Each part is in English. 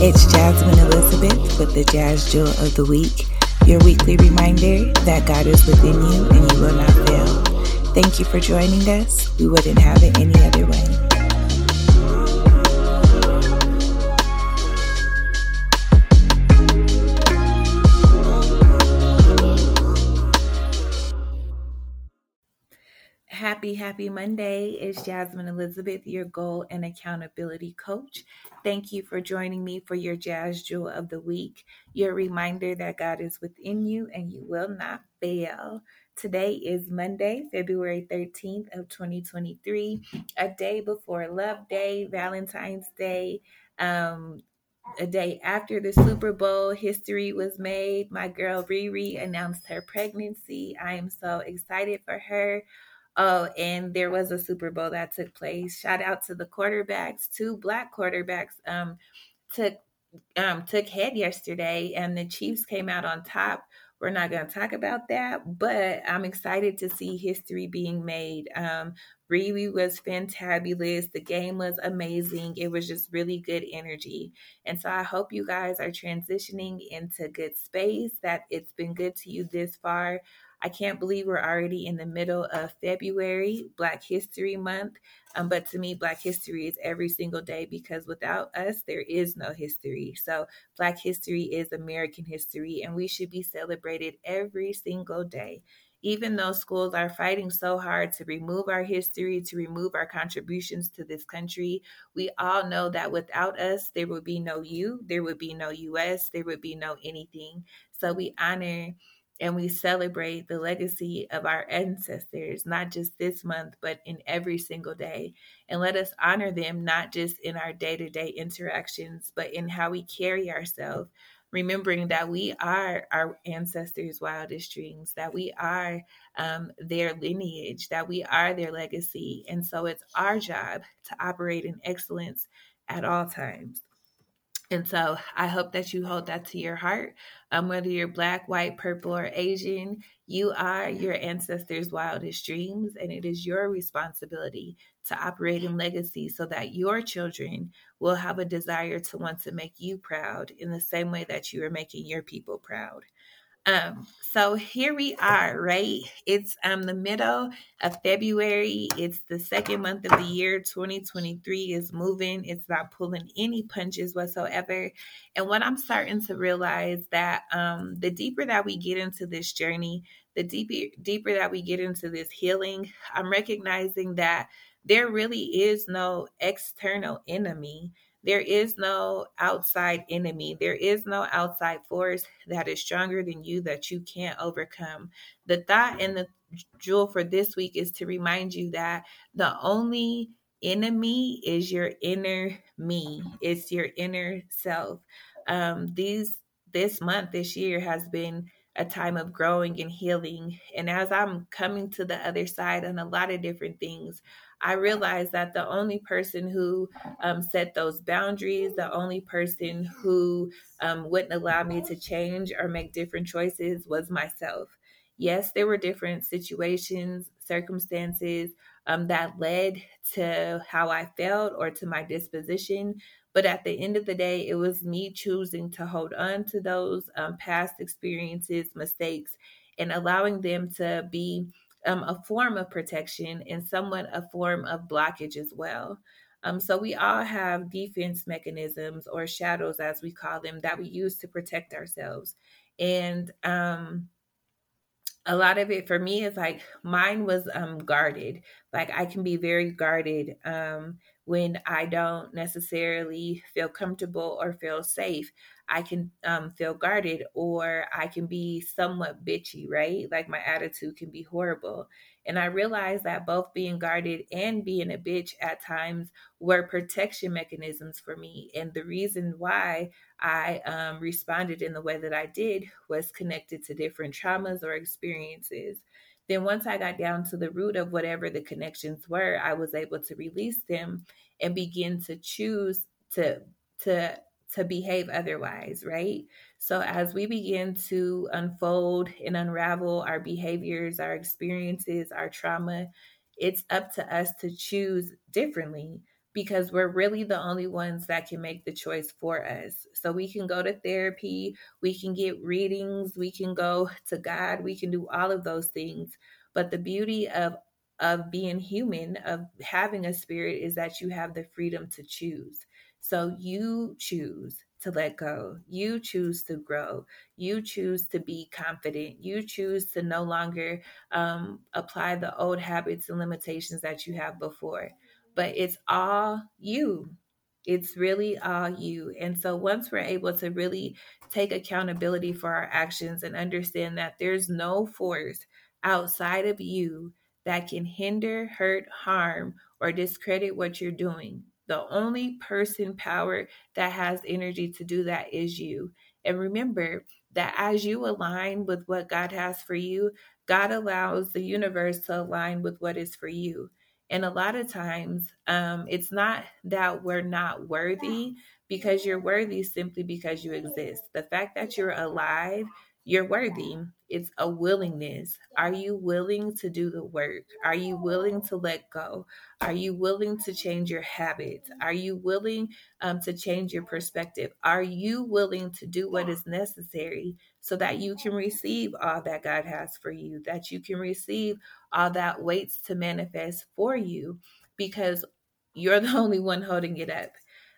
It's Jasmine Elizabeth with the Jazz Jewel of the Week, your weekly reminder that God is within you and you will not fail. Thank you for joining us. We wouldn't have it any other way. Happy, happy Monday. It's Jasmine Elizabeth, your goal and accountability coach. Thank you for joining me for your Jazz Jewel of the Week, your reminder that God is within you and you will not fail. Today is Monday, February 13th of 2023, a day before Love Day, Valentine's Day, um, a day after the Super Bowl, history was made. My girl Riri announced her pregnancy. I am so excited for her. Oh, and there was a Super Bowl that took place. Shout out to the quarterbacks. Two black quarterbacks um, took um, took head yesterday, and the Chiefs came out on top. We're not going to talk about that, but I'm excited to see history being made. Um, Riri was fantabulous. The game was amazing. It was just really good energy. And so I hope you guys are transitioning into good space, that it's been good to you this far. I can't believe we're already in the middle of February, Black History Month. Um, but to me, Black history is every single day because without us, there is no history. So, Black history is American history, and we should be celebrated every single day. Even though schools are fighting so hard to remove our history, to remove our contributions to this country, we all know that without us, there would be no you, there would be no US, there would be no anything. So, we honor and we celebrate the legacy of our ancestors, not just this month, but in every single day. And let us honor them, not just in our day to day interactions, but in how we carry ourselves, remembering that we are our ancestors' wildest dreams, that we are um, their lineage, that we are their legacy. And so it's our job to operate in excellence at all times. And so I hope that you hold that to your heart. Um, whether you're black, white, purple, or Asian, you are your ancestors' wildest dreams, and it is your responsibility to operate in legacy so that your children will have a desire to want to make you proud in the same way that you are making your people proud. Um, so here we are, right? It's um the middle of February. It's the second month of the year. 2023 is moving. It's not pulling any punches whatsoever. And what I'm starting to realize that um the deeper that we get into this journey, the deeper deeper that we get into this healing, I'm recognizing that there really is no external enemy there is no outside enemy. There is no outside force that is stronger than you that you can't overcome. The thought and the jewel for this week is to remind you that the only enemy is your inner me. It's your inner self. Um, these this month, this year has been a time of growing and healing. And as I'm coming to the other side on a lot of different things, I realized that the only person who um, set those boundaries, the only person who um, wouldn't allow me to change or make different choices was myself. Yes, there were different situations, circumstances um, that led to how I felt or to my disposition. But at the end of the day, it was me choosing to hold on to those um, past experiences, mistakes, and allowing them to be um, a form of protection and somewhat a form of blockage as well. Um, so we all have defense mechanisms or shadows, as we call them, that we use to protect ourselves. And um, a lot of it for me is like mine was um, guarded. Like I can be very guarded um, when I don't necessarily feel comfortable or feel safe. I can um, feel guarded or I can be somewhat bitchy, right? Like my attitude can be horrible. And I realized that both being guarded and being a bitch at times were protection mechanisms for me. And the reason why I um, responded in the way that I did was connected to different traumas or experiences. Then, once I got down to the root of whatever the connections were, I was able to release them and begin to choose to to to behave otherwise, right? So, as we begin to unfold and unravel our behaviors, our experiences, our trauma, it's up to us to choose differently because we're really the only ones that can make the choice for us. So we can go to therapy, we can get readings, we can go to God, we can do all of those things. But the beauty of of being human, of having a spirit is that you have the freedom to choose. So you choose to let go. You choose to grow. You choose to be confident. You choose to no longer um, apply the old habits and limitations that you have before. But it's all you. It's really all you. And so once we're able to really take accountability for our actions and understand that there's no force outside of you that can hinder, hurt, harm, or discredit what you're doing. The only person power that has energy to do that is you. And remember that as you align with what God has for you, God allows the universe to align with what is for you. And a lot of times, um, it's not that we're not worthy because you're worthy simply because you exist. The fact that you're alive, you're worthy. It's a willingness. Are you willing to do the work? Are you willing to let go? Are you willing to change your habits? Are you willing um, to change your perspective? Are you willing to do what is necessary so that you can receive all that God has for you, that you can receive all that waits to manifest for you because you're the only one holding it up.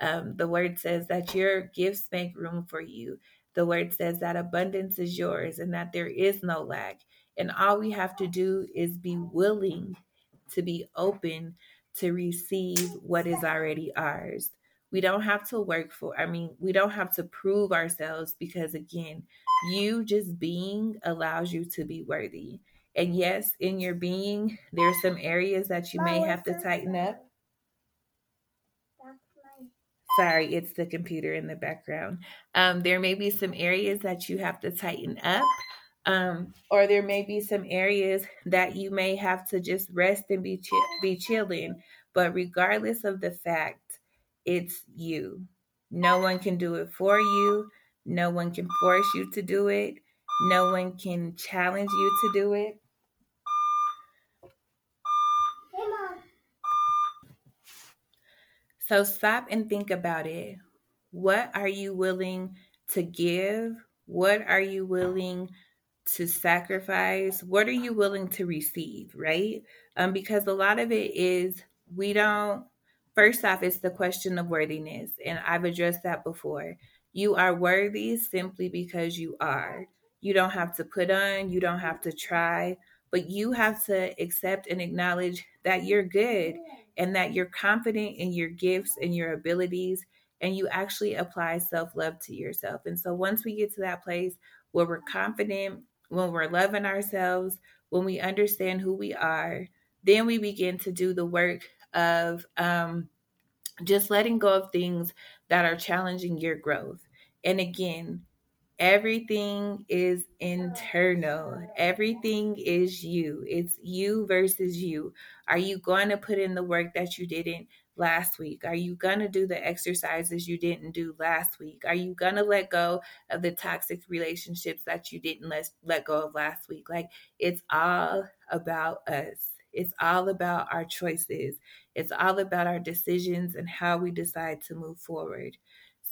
Um, the word says that your gifts make room for you. The word says that abundance is yours and that there is no lack. And all we have to do is be willing to be open to receive what is already ours. We don't have to work for, I mean, we don't have to prove ourselves because, again, you just being allows you to be worthy. And yes, in your being, there's some areas that you may have to tighten up. Sorry, it's the computer in the background. Um, there may be some areas that you have to tighten up, um, or there may be some areas that you may have to just rest and be be chilling. But regardless of the fact, it's you. No one can do it for you. No one can force you to do it. No one can challenge you to do it. So stop and think about it. What are you willing to give? What are you willing to sacrifice? What are you willing to receive, right? Um, because a lot of it is we don't, first off, it's the question of worthiness. And I've addressed that before. You are worthy simply because you are. You don't have to put on, you don't have to try, but you have to accept and acknowledge that you're good and that you're confident in your gifts and your abilities and you actually apply self-love to yourself. And so once we get to that place where we're confident, when we're loving ourselves, when we understand who we are, then we begin to do the work of um, just letting go of things that are challenging your growth. And again, Everything is internal. Everything is you. It's you versus you. Are you going to put in the work that you didn't last week? Are you going to do the exercises you didn't do last week? Are you going to let go of the toxic relationships that you didn't let, let go of last week? Like, it's all about us. It's all about our choices. It's all about our decisions and how we decide to move forward.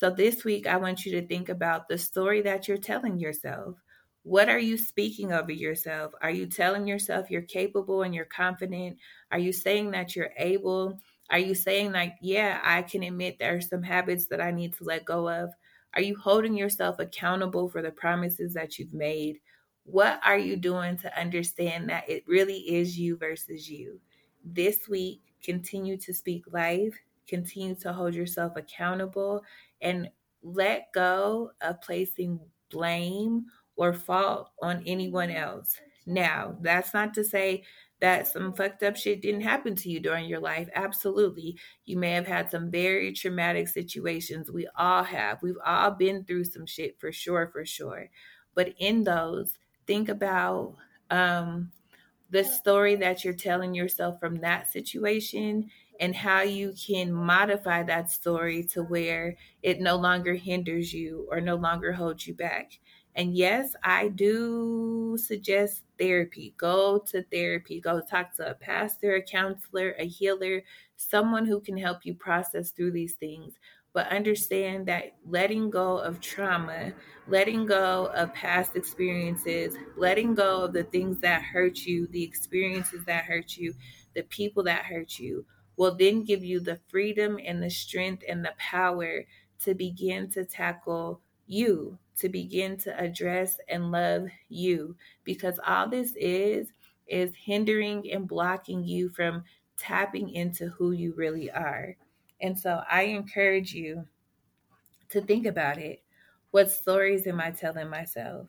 So this week, I want you to think about the story that you're telling yourself. What are you speaking over yourself? Are you telling yourself you're capable and you're confident? Are you saying that you're able? Are you saying, like, yeah, I can admit there are some habits that I need to let go of? Are you holding yourself accountable for the promises that you've made? What are you doing to understand that it really is you versus you? This week, continue to speak life, continue to hold yourself accountable, and let go of placing blame or fault on anyone else. Now, that's not to say that some fucked up shit didn't happen to you during your life. Absolutely. You may have had some very traumatic situations. We all have. We've all been through some shit for sure, for sure. But in those, think about um, the story that you're telling yourself from that situation and how you can modify that story to where it no longer hinders you or no longer holds you back. And yes, I do suggest therapy. Go to therapy. Go talk to a pastor, a counselor, a healer, someone who can help you process through these things. But understand that letting go of trauma, letting go of past experiences, letting go of the things that hurt you, the experiences that hurt you, the people that hurt you, will then give you the freedom and the strength and the power to begin to tackle you, to begin to address and love you. Because all this is, is hindering and blocking you from tapping into who you really are. And so I encourage you to think about it. What stories am I telling myself?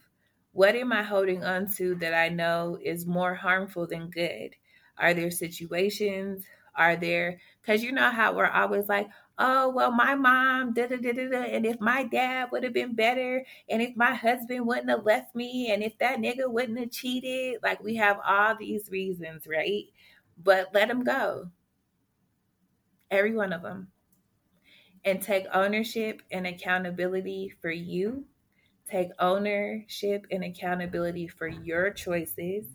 What am I holding on to that I know is more harmful than good? Are there situations? Are there, because you know how we're always like, oh, well, my mom, da da da da da, and if my dad would have been better, and if my husband wouldn't have left me, and if that nigga wouldn't have cheated, like we have all these reasons, right? But let them go. Every one of them. And take ownership and accountability for you. Take ownership and accountability for your choices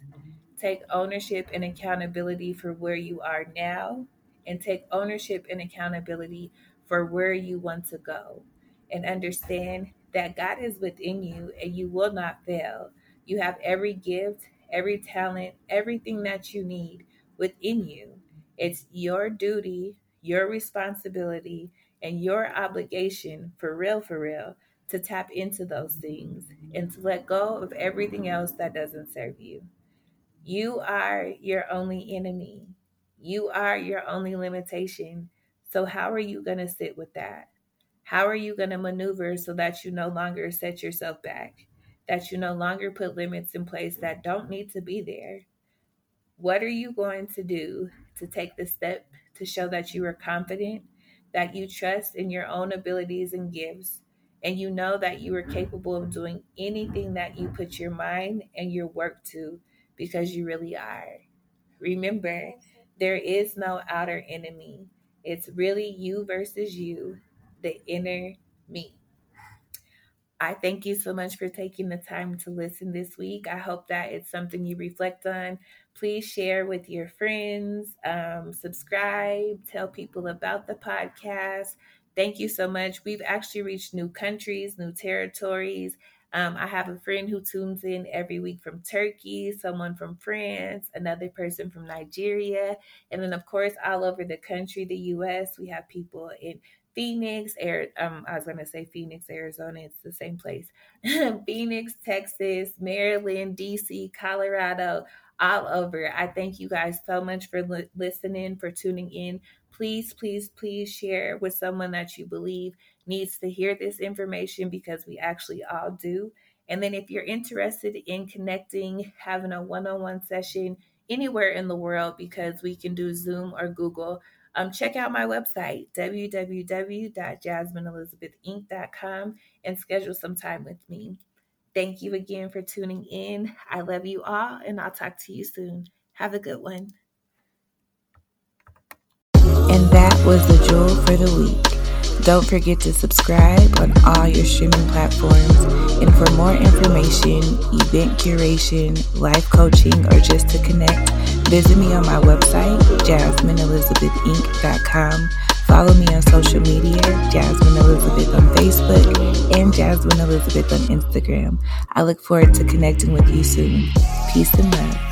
take ownership and accountability for where you are now, and take ownership and accountability for where you want to go. And understand that God is within you and you will not fail. You have every gift, every talent, everything that you need within you. It's your duty, your responsibility, and your obligation for real, for real, to tap into those things and to let go of everything else that doesn't serve you. You are your only enemy. You are your only limitation. So, how are you going to sit with that? How are you going to maneuver so that you no longer set yourself back? That you no longer put limits in place that don't need to be there? What are you going to do to take the step to show that you are confident, that you trust in your own abilities and gifts, and you know that you are capable of doing anything that you put your mind and your work to because you really are. Remember, there is no outer enemy. It's really you versus you, the inner me. I thank you so much for taking the time to listen this week. I hope that it's something you reflect on. Please share with your friends, um, subscribe, tell people about the podcast. Thank you so much. We've actually reached new countries, new territories. Um, I have a friend who tunes in every week from Turkey, someone from France, another person from Nigeria, and then, of course, all over the country, the US, we have people in Phoenix, Air, um, I was going to say Phoenix, Arizona. It's the same place. Phoenix, Texas, Maryland, DC, Colorado, all over. I thank you guys so much for li- listening, for tuning in. Please, please, please share with someone that you believe needs to hear this information because we actually all do. And then if you're interested in connecting, having a one on one session anywhere in the world, because we can do Zoom or Google, um, check out my website, www.jasmineelizabethinc.com, and schedule some time with me. Thank you again for tuning in. I love you all, and I'll talk to you soon. Have a good one. And that was the jewel for the week. Don't forget to subscribe on all your streaming platforms. And for more information, event curation, life coaching, or just to connect, visit me on my website, jasmineelizabethinc.com. Follow me on social media, Jasmine Elizabeth on Facebook and Jasmine Elizabeth on Instagram. I look forward to connecting with you soon. Peace and love.